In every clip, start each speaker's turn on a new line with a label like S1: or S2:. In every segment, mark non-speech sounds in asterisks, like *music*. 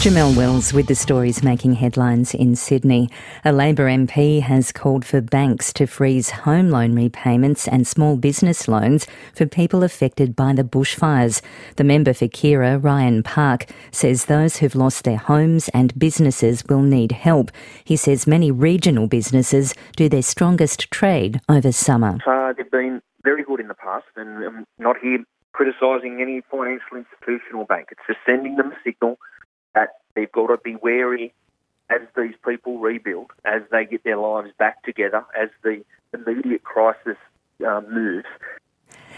S1: Jamelle Wells with the stories making headlines in Sydney. A Labor MP has called for banks to freeze home loan repayments and small business loans for people affected by the bushfires. The member for Keira, Ryan Park, says those who've lost their homes and businesses will need help. He says many regional businesses do their strongest trade over summer.
S2: Uh, they've been very good in the past, and I'm not here criticising any financial institution or bank. It's just sending them a signal that they've got to be wary as these people rebuild, as they get their lives back together, as the immediate crisis um, moves.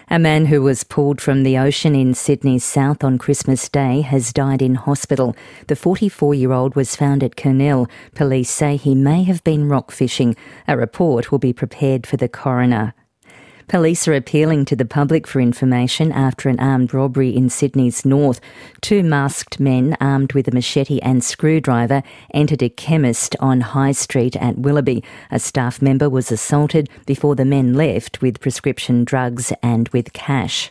S1: A man who was pulled from the ocean in Sydney's south on Christmas Day has died in hospital. The 44 year old was found at Kurnell. Police say he may have been rock fishing. A report will be prepared for the coroner. Police are appealing to the public for information after an armed robbery in Sydney's north. Two masked men armed with a machete and screwdriver entered a chemist on High Street at Willoughby. A staff member was assaulted before the men left with prescription drugs and with cash.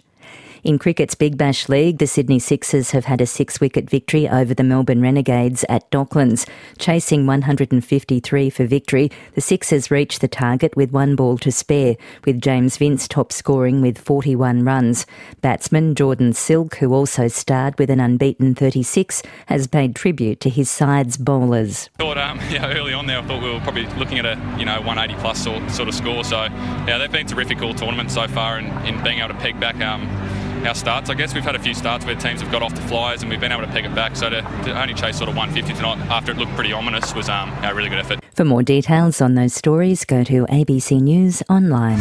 S1: In cricket's Big Bash League, the Sydney Sixers have had a six wicket victory over the Melbourne Renegades at Docklands. Chasing 153 for victory, the Sixers reached the target with one ball to spare, with James Vince top scoring with 41 runs. Batsman Jordan Silk, who also starred with an unbeaten 36, has paid tribute to his side's bowlers.
S3: I Thought, um, *laughs* yeah, early on there, I thought we were probably looking at a you know 180 plus sort, sort of score. So yeah, they've been terrific all tournament so far, in, in being able to peg back. Um, our starts. I guess we've had a few starts where teams have got off the flyers and we've been able to peg it back. So to, to only chase sort of 150 tonight after it looked pretty ominous was um, a really good effort.
S1: For more details on those stories, go to ABC News Online.